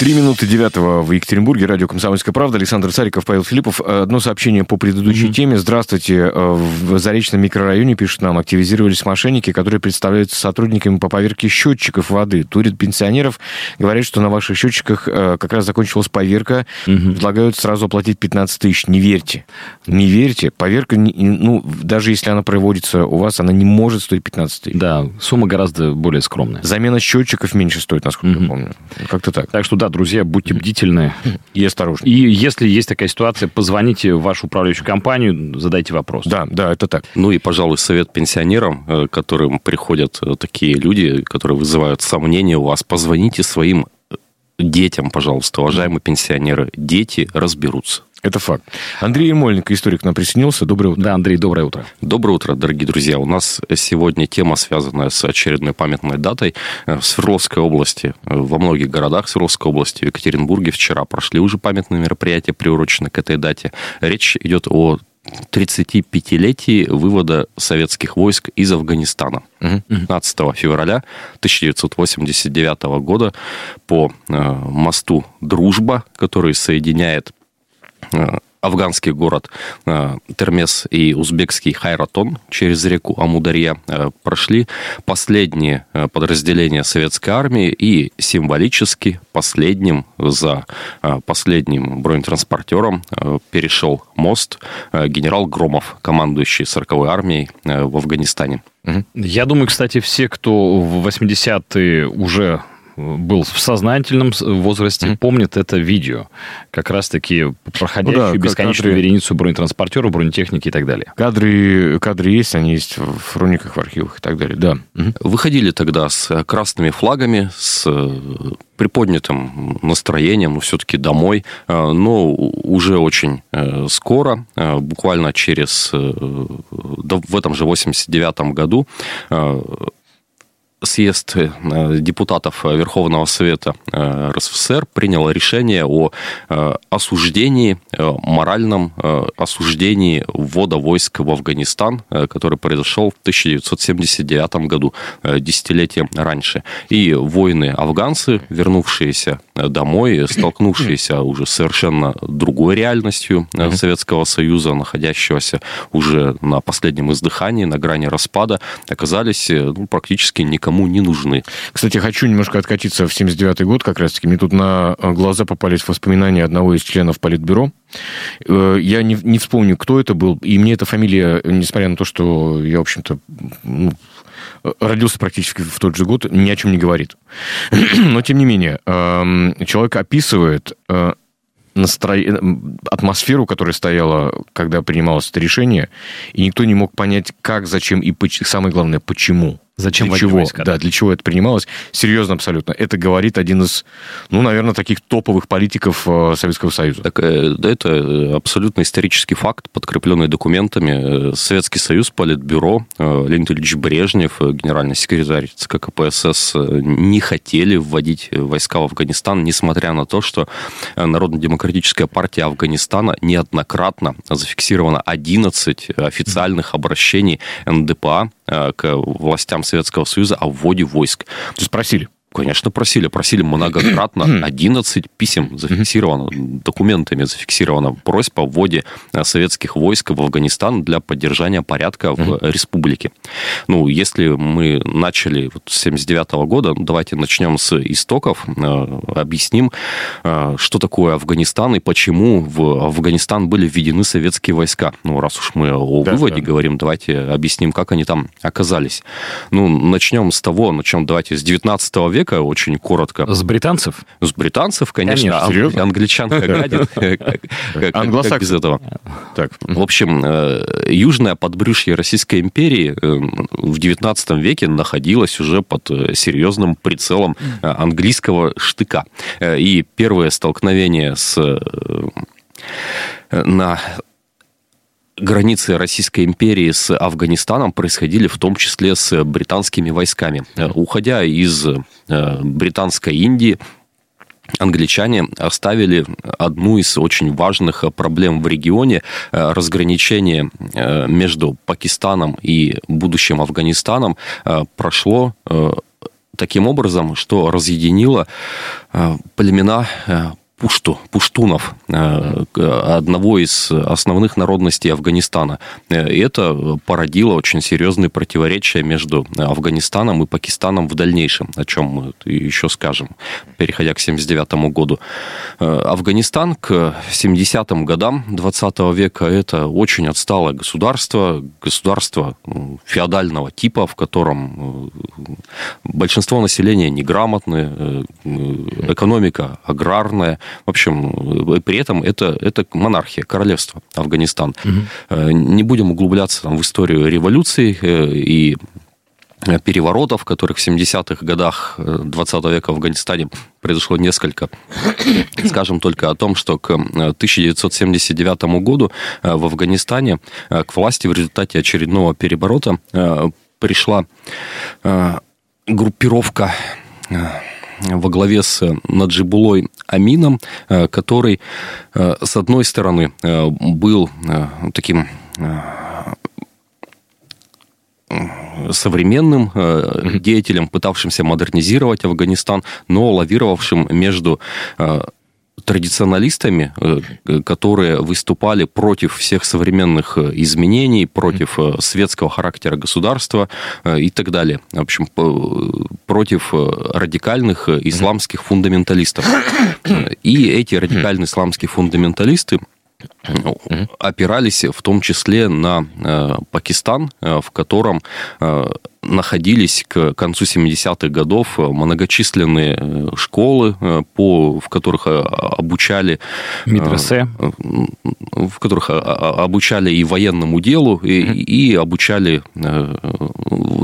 Три минуты девятого в Екатеринбурге. Радио «Комсомольская правда». Александр Цариков, Павел Филиппов. Одно сообщение по предыдущей mm-hmm. теме. Здравствуйте. В Заречном микрорайоне, пишут нам, активизировались мошенники, которые представляются сотрудниками по поверке счетчиков воды. Турят пенсионеров. Говорят, что на ваших счетчиках э, как раз закончилась поверка. Mm-hmm. Предлагают сразу оплатить 15 тысяч. Не верьте. Не верьте. Поверка, ну, даже если она проводится у вас, она не может стоить 15 тысяч. Да, сумма гораздо более скромная. Замена счетчиков меньше стоит, насколько mm-hmm. я помню. Как-то так. Так что да, друзья, будьте бдительны. И осторожны. И если есть такая ситуация, позвоните в вашу управляющую компанию, задайте вопрос. Да, да, это так. Ну и, пожалуй, совет пенсионерам, э, которым приходят э, такие люди, которые вызывают сомнения у вас, позвоните своим э, детям, пожалуйста, уважаемые пенсионеры. Дети разберутся. Это факт. Андрей Ермоленко, историк, нам присоединился. Доброе утро. Да, Андрей, доброе утро. Доброе утро, дорогие друзья. У нас сегодня тема, связанная с очередной памятной датой в Свердловской области. Во многих городах Свердловской области, в Екатеринбурге вчера прошли уже памятные мероприятия, приуроченные к этой дате. Речь идет о 35-летии вывода советских войск из Афганистана. 15 февраля 1989 года по э, мосту «Дружба», который соединяет Э, афганский город э, Термес и узбекский Хайратон через реку Амударья э, прошли последние подразделения советской армии и символически последним за последним бронетранспортером перешел мост генерал Громов, командующий 40-й армией в Афганистане. Я думаю, кстати, все, кто в 80-е уже был в сознательном возрасте, mm-hmm. помнит это видео. Как раз-таки проходящую ну, да, бесконечную кадры... вереницу бронетранспортеров, бронетехники и так далее. Кадры, кадры есть, они есть в хрониках, в архивах и так далее, да. Mm-hmm. Выходили тогда с красными флагами, с э, приподнятым настроением, ну, все-таки домой, э, но уже очень э, скоро, буквально через, в этом же 89 году, съезд э, депутатов Верховного Совета э, РСФСР принял решение о э, осуждении, моральном осуждении ввода войск в Афганистан, который произошел в 1979 году, десятилетием раньше. И воины-афганцы, вернувшиеся домой, столкнувшиеся уже совершенно другой реальностью Советского Союза, находящегося уже на последнем издыхании, на грани распада, оказались ну, практически никому никому не нужны. Кстати, хочу немножко откатиться в 79 год как раз-таки. Мне тут на глаза попались воспоминания одного из членов Политбюро. Э, я не, не вспомню, кто это был. И мне эта фамилия, несмотря на то, что я, в общем-то, ну, родился практически в тот же год, ни о чем не говорит. Но, тем не менее, эм, человек описывает э, атмосферу, которая стояла, когда принималось это решение, и никто не мог понять, как, зачем и, самое главное, почему. Зачем для чего? Войска, да, для чего это принималось? Серьезно абсолютно. Это говорит один из, ну, наверное, таких топовых политиков э, Советского Союза. Так, э, это абсолютно исторический факт, подкрепленный документами. Советский Союз, Политбюро, э, Леонид Ильич Брежнев, генеральный секретарь ЦК КПСС, не хотели вводить войска в Афганистан, несмотря на то, что Народно-демократическая партия Афганистана неоднократно зафиксировано 11 официальных обращений НДПА к властям Советского Союза о вводе войск. То есть просили? Конечно, просили. Просили многократно. 11 писем зафиксировано, документами зафиксирована просьба о вводе э, советских войск в Афганистан для поддержания порядка в республике. Ну, если мы начали вот с 79 года, ну, давайте начнем с истоков, э, объясним, э, что такое Афганистан и почему в Афганистан были введены советские войска. Ну, раз уж мы о да, выводе да. говорим, давайте объясним, как они там оказались. Ну, начнем с того, начнем давайте с 19 века, века, очень коротко. С британцев? С британцев, конечно. конечно Англичанка гадит. Как без этого? Так. В общем, э, южное подбрюшье Российской империи э, в 19 веке находилось уже под э, серьезным прицелом английского штыка. И первое столкновение с на границы Российской империи с Афганистаном происходили в том числе с британскими войсками. Уходя из британской Индии, англичане оставили одну из очень важных проблем в регионе э, разграничение э, между Пакистаном и будущим Афганистаном э, прошло таким образом, что разъединило племена пушту, пуштунов, э, одного из основных народностей Афганистана. Э, и это породило очень серьезные противоречия между Афганистаном и Пакистаном в дальнейшем, о чем мы еще скажем, переходя к 1979 году. Э, Афганистан к 70-м годам 20 века – это очень отсталое государство, государство феодального типа, в котором большинство населения неграмотные, экономика аграрная, в общем, при этом это, это монархия, королевство Афганистан. Угу. Не будем углубляться там, в историю революции э, и переворотов, которых в 70-х годах 20 века в Афганистане произошло несколько. Скажем только о том, что к 1979 году в Афганистане к власти в результате очередного переворота пришла группировка во главе с э, Наджибулой Амином, э, который, э, с одной стороны, был таким современным деятелем, пытавшимся модернизировать Афганистан, но лавировавшим между традиционалистами, э, которые выступали против всех современных э, изменений, против э, светского характера государства и так далее. В общем, против радикальных исламских фундаменталистов. И эти радикальные исламские фундаменталисты опирались в том числе на Пакистан, в котором находились к концу 70-х годов многочисленные э, школы, э, по, в которых э, обучали... Медресе. В которых обучали и военному делу, и, mm-hmm. и обучали...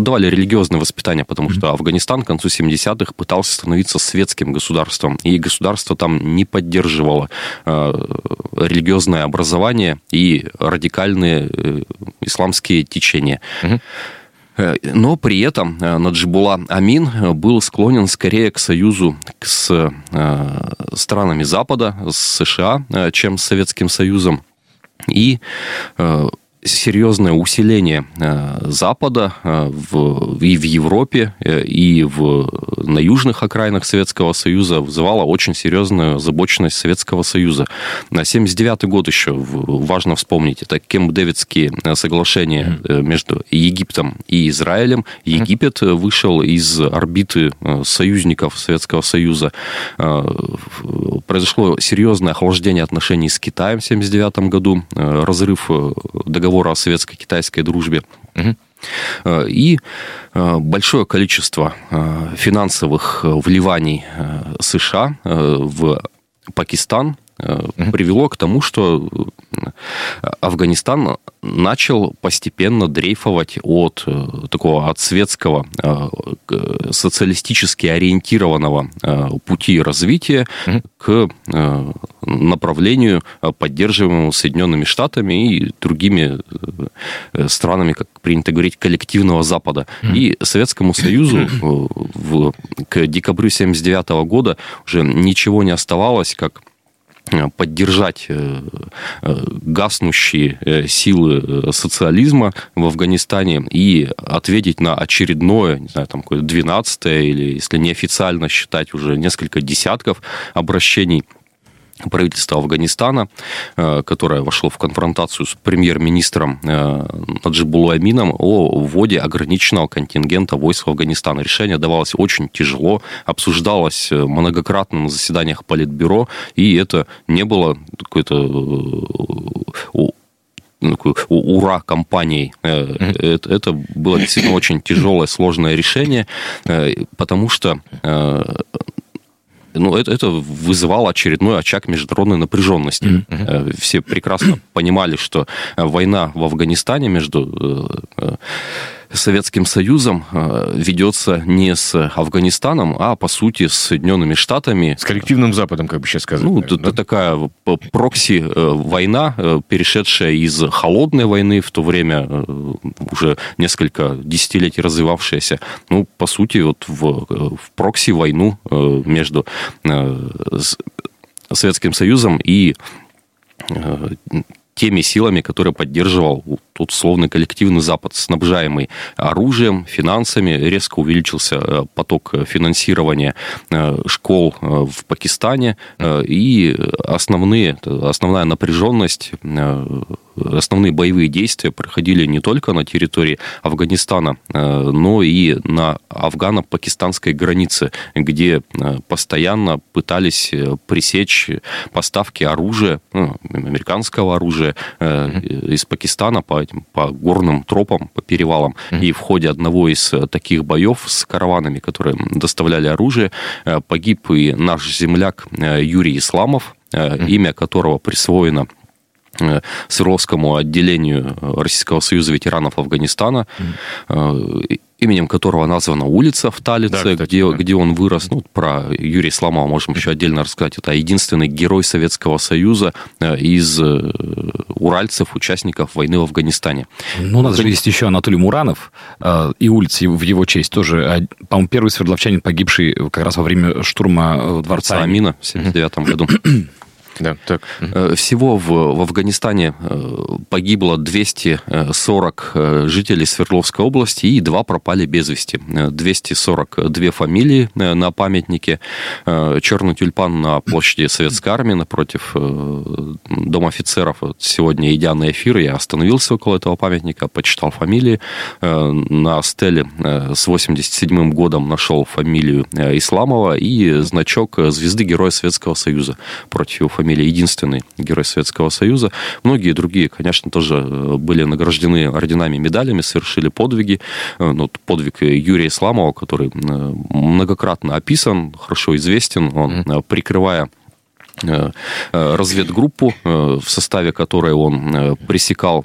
Давали религиозное воспитание, потому что Афганистан к концу 70-х пытался становиться светским государством, и государство там не поддерживало религиозное образование и радикальные исламские течения. Э, но при этом э, Наджибула Амин э, был склонен скорее к союзу с странами Запада, с США, чем с Советским Союзом. И серьезное усиление э, Запада э, в, и в Европе, э, и в, на южных окраинах Советского Союза вызывало очень серьезную озабоченность Советского Союза. На 79 год еще важно вспомнить, это Кемп-Дэвидские соглашения между Египтом и Израилем. Египет вышел из орбиты союзников Советского Союза. Произошло серьезное охлаждение отношений с Китаем в 79 году, разрыв договора договора о советско-китайской дружбе. Угу. И э, большое количество э, финансовых вливаний США в Пакистан привело к тому, что Афганистан начал постепенно дрейфовать от э, такого от светского э, социалистически ориентированного э, пути развития mm-hmm. к направлению, поддерживаемому Соединенными Штатами и другими странами, как принято говорить, коллективного Запада. Mm-hmm. И Советскому Союзу в, к декабрю 1979 года уже ничего не оставалось, как Э, поддержать э, э, гаснущие силы социализма в Афганистане и ответить на очередное, не знаю, там, какое 12 или, если неофициально считать, уже несколько десятков обращений правительства Афганистана, э, которое вошло в конфронтацию с премьер-министром э, Наджибулу Амином о вводе ограниченного контингента войск в Афганистан. Решение давалось очень тяжело, обсуждалось э, многократно на заседаниях Политбюро, и это не было какой-то ура компанией. Это, это было действительно очень тяжелое, сложное решение, потому что ну, это, это вызывало очередной очаг международной напряженности. Mm-hmm. Все прекрасно понимали, что война в Афганистане между э, Советским Союзом ведется не с Афганистаном, а, по сути, с Соединенными Штатами. С коллективным Западом, как бы сейчас сказать. Ну, это да? такая прокси-война, перешедшая из холодной войны, в то время уже несколько десятилетий развивавшаяся, ну, по сути, вот в, в прокси-войну между Советским Союзом и э, теми силами, которые поддерживал тут условный коллективный Запад, снабжаемый оружием, финансами. Резко увеличился э, поток финансирования э, школ в Пакистане. И основные, основная напряженность основные боевые действия проходили не только на территории Афганистана, э, но и на афгано-пакистанской границе, где э, постоянно пытались э, пресечь поставки оружия, ну, американского оружия из Пакистана по, этим, по горным тропам, по перевалам. И в ходе одного из таких боев с караванами, которые доставляли оружие, погиб и наш земляк Юрий Исламов, имя которого присвоено Э, Свердловскому отделению Российского союза ветеранов Афганистана, mm. именем которого названа улица в Талице, да, кстати, где, да. где он вырос. Ну, про Юрия Сломова можем еще отдельно рассказать. Это единственный герой Советского Союза э, из уральцев, участников войны в Афганистане. Ну, у нас же есть еще Анатолий Муранов и улица в его честь тоже. А, по-моему, первый свердловчанин, погибший как раз во время штурма дворца Амина в 1979 году. Да, так. Э, всего в, в Афганистане э, погибло 240 э, жителей Свердловской области и два пропали без вести. 242 фамилии на памятнике. Черный тюльпан на площади Советской Армии напротив Дома офицеров. Сегодня, идя на эфир, я остановился около этого памятника, почитал фамилии. На стеле с 87 годом нашел фамилию Исламова и значок звезды Героя Советского Союза против его фамилии фамилия, единственный герой Советского Союза. Многие другие, конечно, тоже э, были награждены орденами, медалями, совершили подвиги. Э, ну, подвиг Юрия Исламова, который э, многократно описан, хорошо известен, он, прикрывая разведгруппу, э, в составе которой он пресекал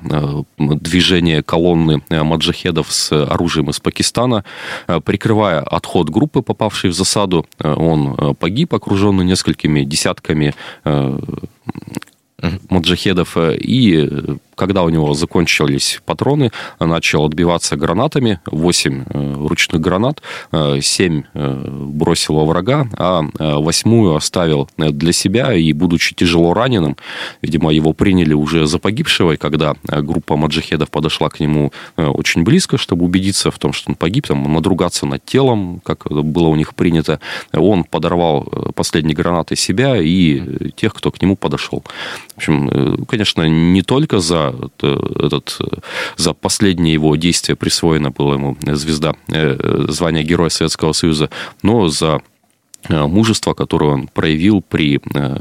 движение колонны маджахедов с оружием из Пакистана. Прикрывая отход группы, попавшей в засаду, он погиб, окруженный несколькими десятками маджахедов. И когда у него закончились патроны, начал отбиваться гранатами. 8 э, ручных гранат, 7 э, э, бросил во врага, а восьмую оставил для себя. И, будучи тяжело раненым, видимо, его приняли уже за погибшего. И когда группа маджахедов подошла к нему очень близко, чтобы убедиться в том, что он погиб, там, надругаться над телом, как было у них принято, он подорвал последние гранаты себя и тех, кто к нему подошел. В общем, конечно, не только за этот, за последнее его действие присвоено было ему звезда, э, звание Героя Советского Союза, но за э, мужество, которое он проявил при э,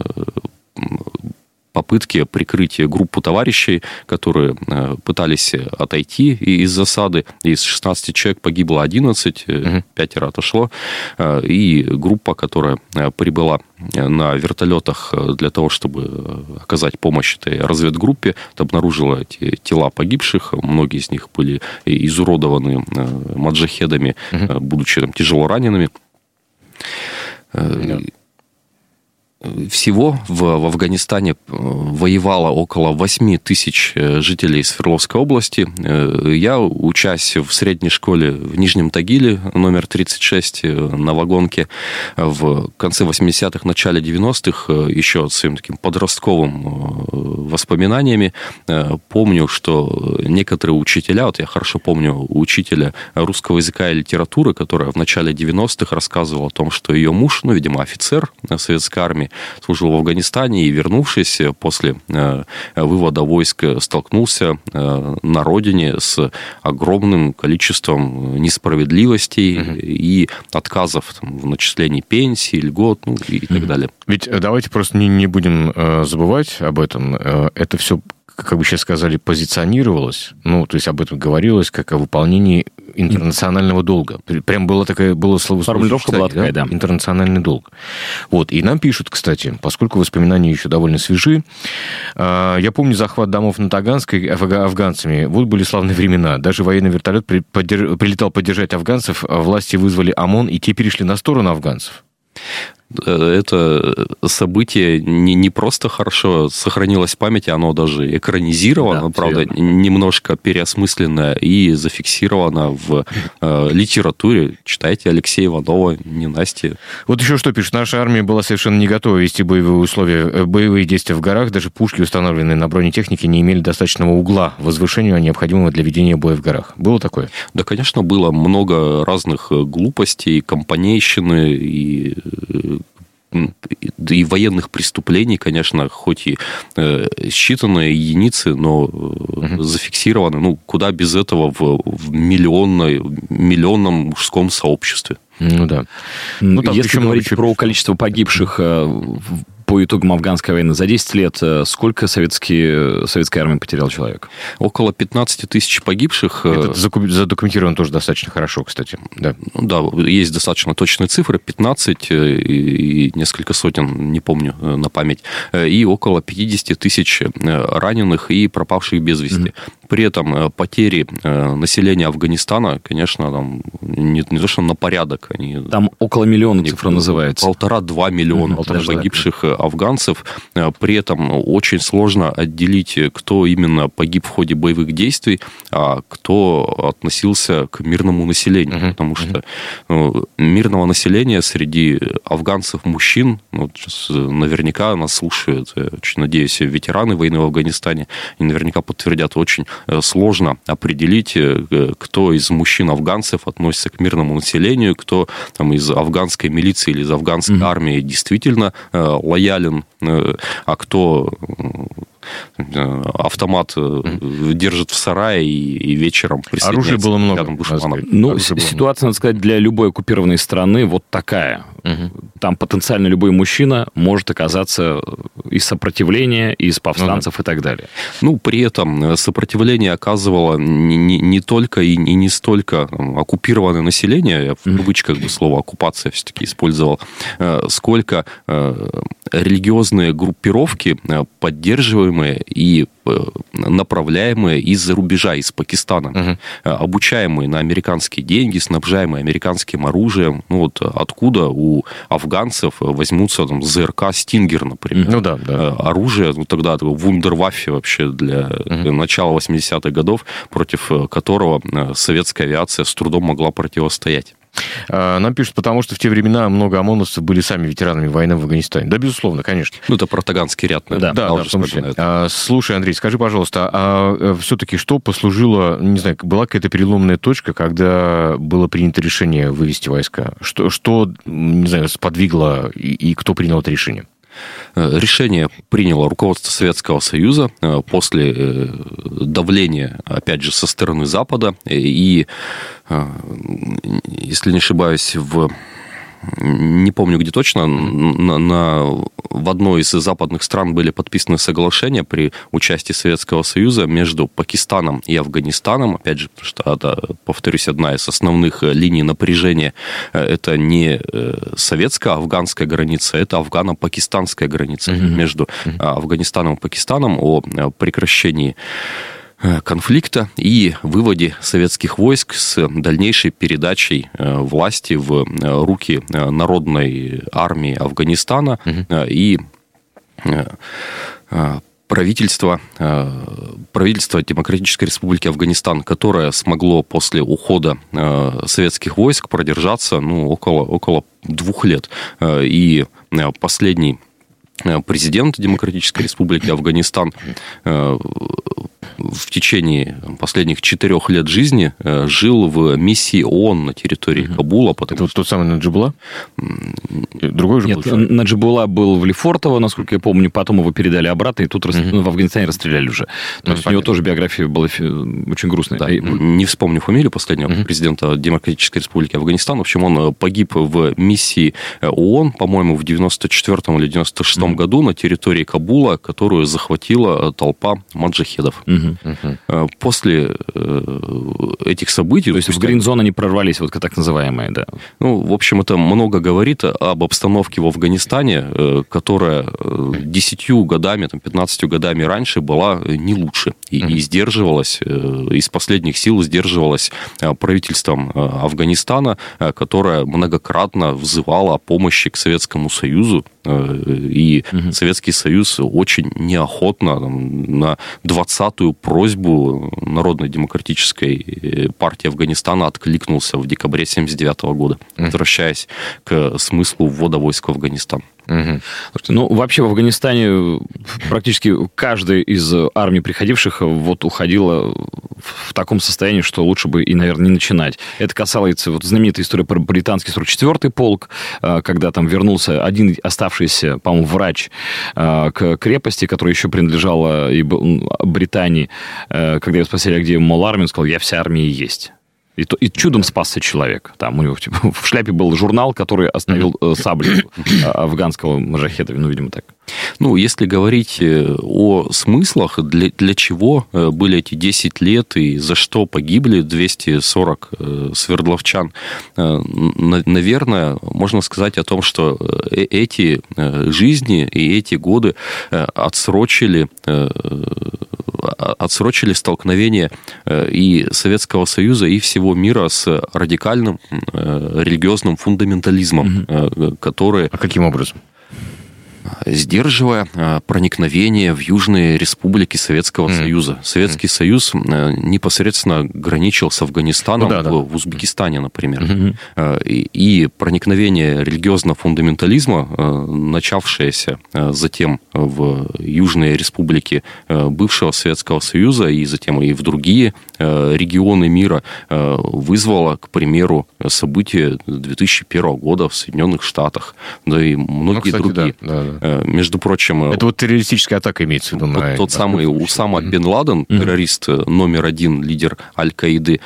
попытки прикрытия группу товарищей, которые э, пытались отойти из засады. Из 16 человек погибло 11, угу. пятеро отошло. Э, и группа, которая прибыла на вертолетах для того, чтобы оказать помощь этой разведгруппе, обнаружила эти тела погибших. Многие из них были изуродованы маджахедами, угу. будучи там, тяжело ранеными. Да. Всего в, в Афганистане э, воевало около 8 тысяч э, жителей Свердловской области. Э, я, учась в средней школе в Нижнем Тагиле, номер 36 на вагонке, в конце 80-х, начале 90-х, еще своим таким подростковым воспоминаниями, помню, что некоторые учителя, вот я хорошо помню учителя русского языка и литературы, которая в начале 90-х рассказывала о том, что ее муж, ну, видимо, офицер советской армии, служил в Афганистане и, вернувшись после э, вывода войск, столкнулся э, на родине с огромным количеством несправедливостей угу. и отказов там, в начислении пенсии, льгот ну, и, и так далее. Ведь давайте просто не, не будем э, забывать об этом. Это все как бы сейчас сказали, позиционировалось, ну, то есть об этом говорилось, как о выполнении интернационального долга. Прям было такое, было слово... Формулировка была такая, да? Интернациональный долг. Вот, и нам пишут, кстати, поскольку воспоминания еще довольно свежи, а, я помню захват домов на Таганской афганцами. Вот были славные времена. Даже военный вертолет прилетал поддержать афганцев, а власти вызвали ОМОН, и те перешли на сторону афганцев. Э, это событие не, не просто хорошо сохранилось в памяти, оно даже экранизировано, да, правда, верно. немножко переосмысленное и зафиксировано в э, литературе. Читайте Алексея Иванова, не Насти. Вот еще что пишет. Наша армия была совершенно не готова вести боевые условия, э, боевые действия в горах. Даже пушки, установленные на бронетехнике, не имели достаточного угла возвышению, необходимого для ведения боя в горах. Было такое? Да, конечно, было много разных э, глупостей, компанейщины и и военных преступлений, конечно, хоть и э, считанные единицы, но угу. зафиксированы, ну, куда без этого в, в миллионной, миллионном мужском сообществе. Ну да. Ну, там Если говорить про количество погибших по итогам афганской войны за 10 лет э, сколько советские, советская армия потерял человек? Около 15 тысяч погибших. Э, Это задокументировано тоже достаточно хорошо, кстати. Да, ну да есть достаточно точные цифры. 15 э, и несколько сотен, не помню на память. И около 50 тысяч раненых и пропавших без вести. Mm-hmm. При этом потери населения Афганистана, конечно, там не, не то, что на порядок. Они, там около миллиона цифра называется. Полтора-два миллиона mm-hmm. погибших афганцев. Э, при этом очень сложно отделить, кто именно погиб в ходе боевых действий, а кто относился к мирному населению. Uh-huh. Потому что uh-huh. мирного населения среди афганцев мужчин, ну, наверняка нас слушают, я очень надеюсь, ветераны войны в Афганистане, и наверняка подтвердят, очень э, сложно определить, кто из мужчин-афганцев относится к мирному населению, кто там, из афганской милиции или из афганской uh-huh. армии действительно лояльный лоялен, э, а кто э, автомат mm держит в сарае и, и вечером Оружия было много. Ну, ситуация, надо сказать, для любой оккупированной страны вот такая. Угу. Там потенциально любой мужчина может оказаться из сопротивления, из повстанцев ну, да. и так далее. Ну, при этом сопротивление оказывало не, не, не только и, и не столько там, оккупированное население, я в кавычках бы слово оккупация все-таки использовал, сколько религиозные группировки, э, поддерживаемые и э, направляемые из-за рубежа, из Пакистана, угу. обучаемые на американские деньги, снабжаемые американским оружием. Ну вот откуда у афганцев возьмутся там ЗРК «Стингер», например. Ну да, да. Оружие, ну тогда вундерваффе вообще для угу. начала 80-х годов, против которого советская авиация с трудом могла противостоять. А, нам пишут, потому что в те времена много ОМОНовцев были сами ветеранами войны в Афганистане. Да, безусловно, конечно. Ну, это протаганский ряд, наверное. Да, да, да в том числе. А, слушай, Андрей, скажи, пожалуйста, а э, все-таки что послужило, не знаю, была какая-то переломная точка, когда было принято решение вывести войска? Что, что не знаю, сподвигло и, и кто принял это решение? Э, решение приняло руководство Советского Союза э, после э, давления, опять же, со стороны Запада. И, если не ошибаюсь, в не помню где точно, на, на, в одной из западных стран были подписаны соглашения при участии Советского Союза между Пакистаном и Афганистаном. Опять же, потому что, это, повторюсь, одна из основных линий напряжения – это не э, советско-афганская граница, это афгано-пакистанская граница mm-hmm. между Афганистаном и Пакистаном о прекращении Э, конфликта и выводе советских войск с дальнейшей передачей э, власти в э, руки народной армии Афганистана угу. и правительство, правительство Демократической Республики Афганистан, которое смогло после ухода советских войск продержаться ну, около, около двух лет. И последний президент Демократической Республики Афганистан в течение последних четырех лет жизни э, жил в миссии ООН на территории. Кабула. Потому Это вот тот самый Наджибула? Другой же Нет, был? Наджибула был в Лефортово, насколько я помню, потом его передали обратно, и тут угу. ну, в Афганистане расстреляли уже. То ну, есть понятно. у него тоже биография была очень грустная. Да, не вспомню фамилию последнего угу. президента Демократической Республики Афганистан. В общем, он э, погиб в миссии э, ООН, по-моему, в 94-м или 96-м 1991 году на территории Кабула, которую захватила толпа маджахедов. Угу. После этих событий... То есть в грин-зону они прорвались, вот так называемые, да? Ну, в общем, это много говорит об обстановке в Афганистане, которая десятью годами, там, 15 годами раньше была не лучше и, mm и сдерживалась, из последних сил сдерживалась правительством Афганистана, которое многократно взывало о помощи к Советскому Союзу, э, и угу. Советский Союз очень неохотно там, на 20-ю просьбу Народной демократической э, партии Афганистана откликнулся в декабре 1979 года, угу. возвращаясь к смыслу ввода войск в Афганистан. Угу. Ну, вообще в Афганистане практически каждая из армий приходивших вот уходила в таком состоянии, что лучше бы и, наверное, не начинать. Это касается вот знаменитой истории про британский 44-й полк, э, когда там вернулся один оставшийся, по-моему, врач э, к крепости, которая еще принадлежала и Британии, э, когда его спросили, а где мол армия, он сказал, я вся армия есть. И, то, и чудом спасся человек. Там у него типа, в шляпе был журнал, который остановил э, саблю афганского мажахета. Ну, видимо, так. Ну, если говорить э, о смыслах, для, для чего э, были эти 10 лет и за что погибли 240 свердловчан, наверное, можно сказать о том, что эти жизни и эти годы отсрочили отсрочили столкновение и Советского Союза, и всего мира с радикальным э, религиозным фундаментализмом, угу. который... А каким образом? Сдерживая э, проникновение в южные республики Советского mm. Союза. Советский mm. Союз э, непосредственно граничил с Афганистаном, ну, да, да. в Узбекистане, например. Mm-hmm. И, и проникновение религиозного фундаментализма, начавшееся затем в южные республики бывшего Советского Союза и затем и в другие регионы мира, вызвало, к примеру, события 2001 года в Соединенных Штатах, да и многие ну, кстати, другие. Да, да, Э, между прочим... Э, Это вот террористическая атака имеется в виду. На... Тот самый Усама Бен Ладен, террорист э, номер один, лидер Аль-Каиды,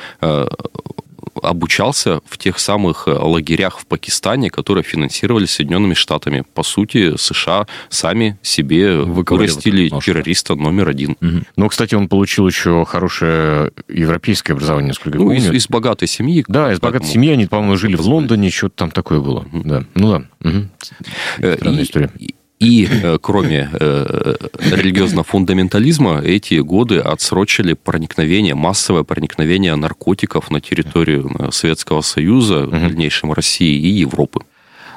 обучался в тех самых лагерях в Пакистане, которые финансировались Соединенными Штатами. По сути, США сами себе вырастили террориста номер один. Угу. Ну, кстати, он получил еще хорошее европейское образование, насколько ну, я помню. Из, из богатой семьи. Да, из богатой семьи. Они, по-моему, жили в Лондоне, что-то там такое было. Угу. Да. Ну да. Угу. Странная история. И э, кроме э, религиозного фундаментализма, эти годы отсрочили проникновение, массовое проникновение наркотиков на территорию э, Советского Союза, в дальнейшем России и Европы.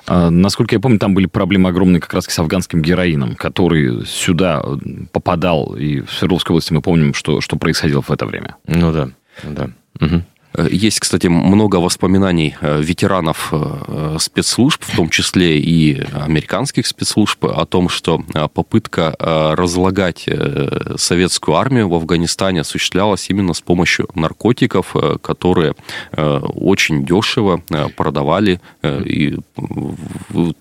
А, насколько я помню, там были проблемы огромные как раз с афганским героином, который сюда попадал, и в Свердловской области мы помним, что, что происходило в это время. Ну да, да. Угу. Э, есть, кстати, много воспоминаний э, ветеранов э, спецслужб, в том числе и американских спецслужб, о том, что попытка разлагать советскую армию в Афганистане осуществлялась именно с помощью наркотиков, которые очень дешево продавали и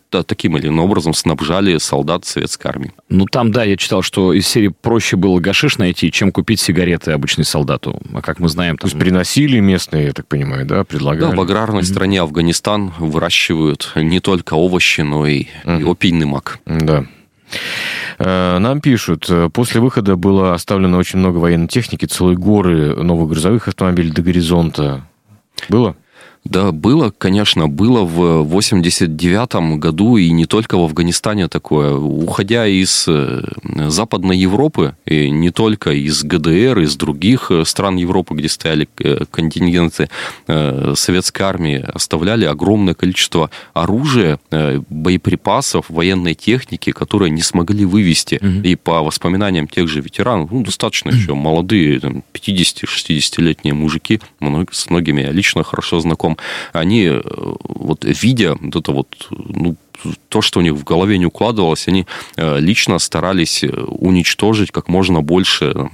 таким или иным образом снабжали солдат советской армии. Ну, там, да, я читал, что из серии проще было гашиш найти, чем купить сигареты обычной солдату. А как мы знаем... Там... То есть приносили местные, я так понимаю, да, предлагали? Да, в аграрной mm-hmm. стране Афганистан выращивают не только овощи, но и, mm-hmm. и опийный мак. Да. Э, нам пишут, э, после выхода было оставлено очень много военной техники, целые горы новых грузовых автомобилей до горизонта. Было? Да, было, конечно, было в 89 году, и не только в Афганистане такое. Уходя из э, Западной Европы, и не только из ГДР, из других э, стран Европы, где стояли э, контингенты советской армии, оставляли огромное количество оружия, боеприпасов, военной техники, которые не смогли вывести. Угу. И по воспоминаниям тех же ветеранов, ну, достаточно еще молодые, 50-60-летние мужики, с многими я лично хорошо знаком, они, э, вот видя вот это вот, ну, то, что у них в голове не укладывалось, они э, лично старались э, уничтожить как можно больше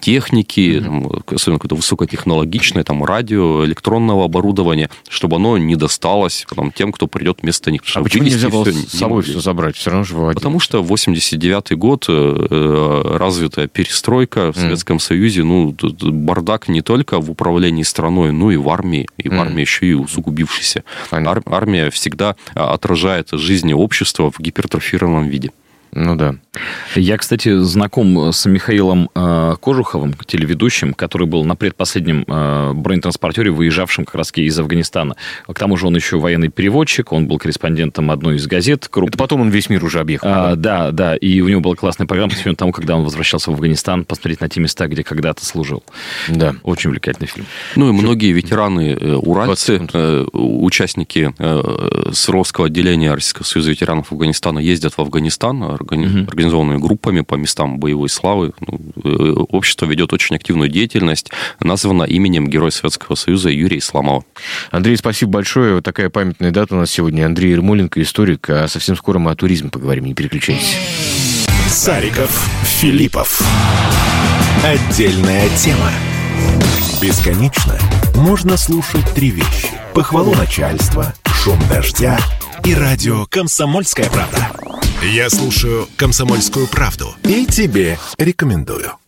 техники, mm-hmm. особенно какое-то высокотехнологичное, там, радио, электронного оборудования, чтобы оно не досталось там, тем, кто придет вместо них. А почему нельзя было все, с собой все забрать? Все равно же выводили. Потому что 89 год, э, развитая перестройка в Советском mm-hmm. Союзе, ну, бардак не только в управлении страной, но и в армии. И в mm-hmm. армии еще и усугубившийся. Ар- армия всегда отражает жизни общества в гипертрофированном виде. Ну да. Я, кстати, знаком с Михаилом э, Кожуховым, телеведущим, который был на предпоследнем э, бронетранспортере, выезжавшем как раз из Афганистана. К тому же он еще военный переводчик, он был корреспондентом одной из газет. Круп... Это потом он весь мир уже объехал. А, да, да, и у него была классная программа, посвященная тому, когда он возвращался в Афганистан, посмотреть на те места, где когда-то служил. Да. Очень увлекательный фильм. Ну и многие ветераны э, уральцы, э, участники э, Сровского отделения Российского союза ветеранов Афганистана ездят в Афганистан, органи... угу. организованные группами по местам боевой славы. Ну, э, общество ведет очень активную деятельность, названо именем Героя Советского Союза Юрия Исламова. Андрей, спасибо большое. Вот такая памятная дата у нас сегодня. Андрей Ермоленко, историк. А совсем скоро мы о туризме поговорим. Не переключайтесь. Сариков, Филиппов. Отдельная тема. Бесконечно можно слушать три вещи. Похвалу начальства, шум дождя и радио «Комсомольская правда». Я слушаю «Комсомольскую правду» и тебе рекомендую.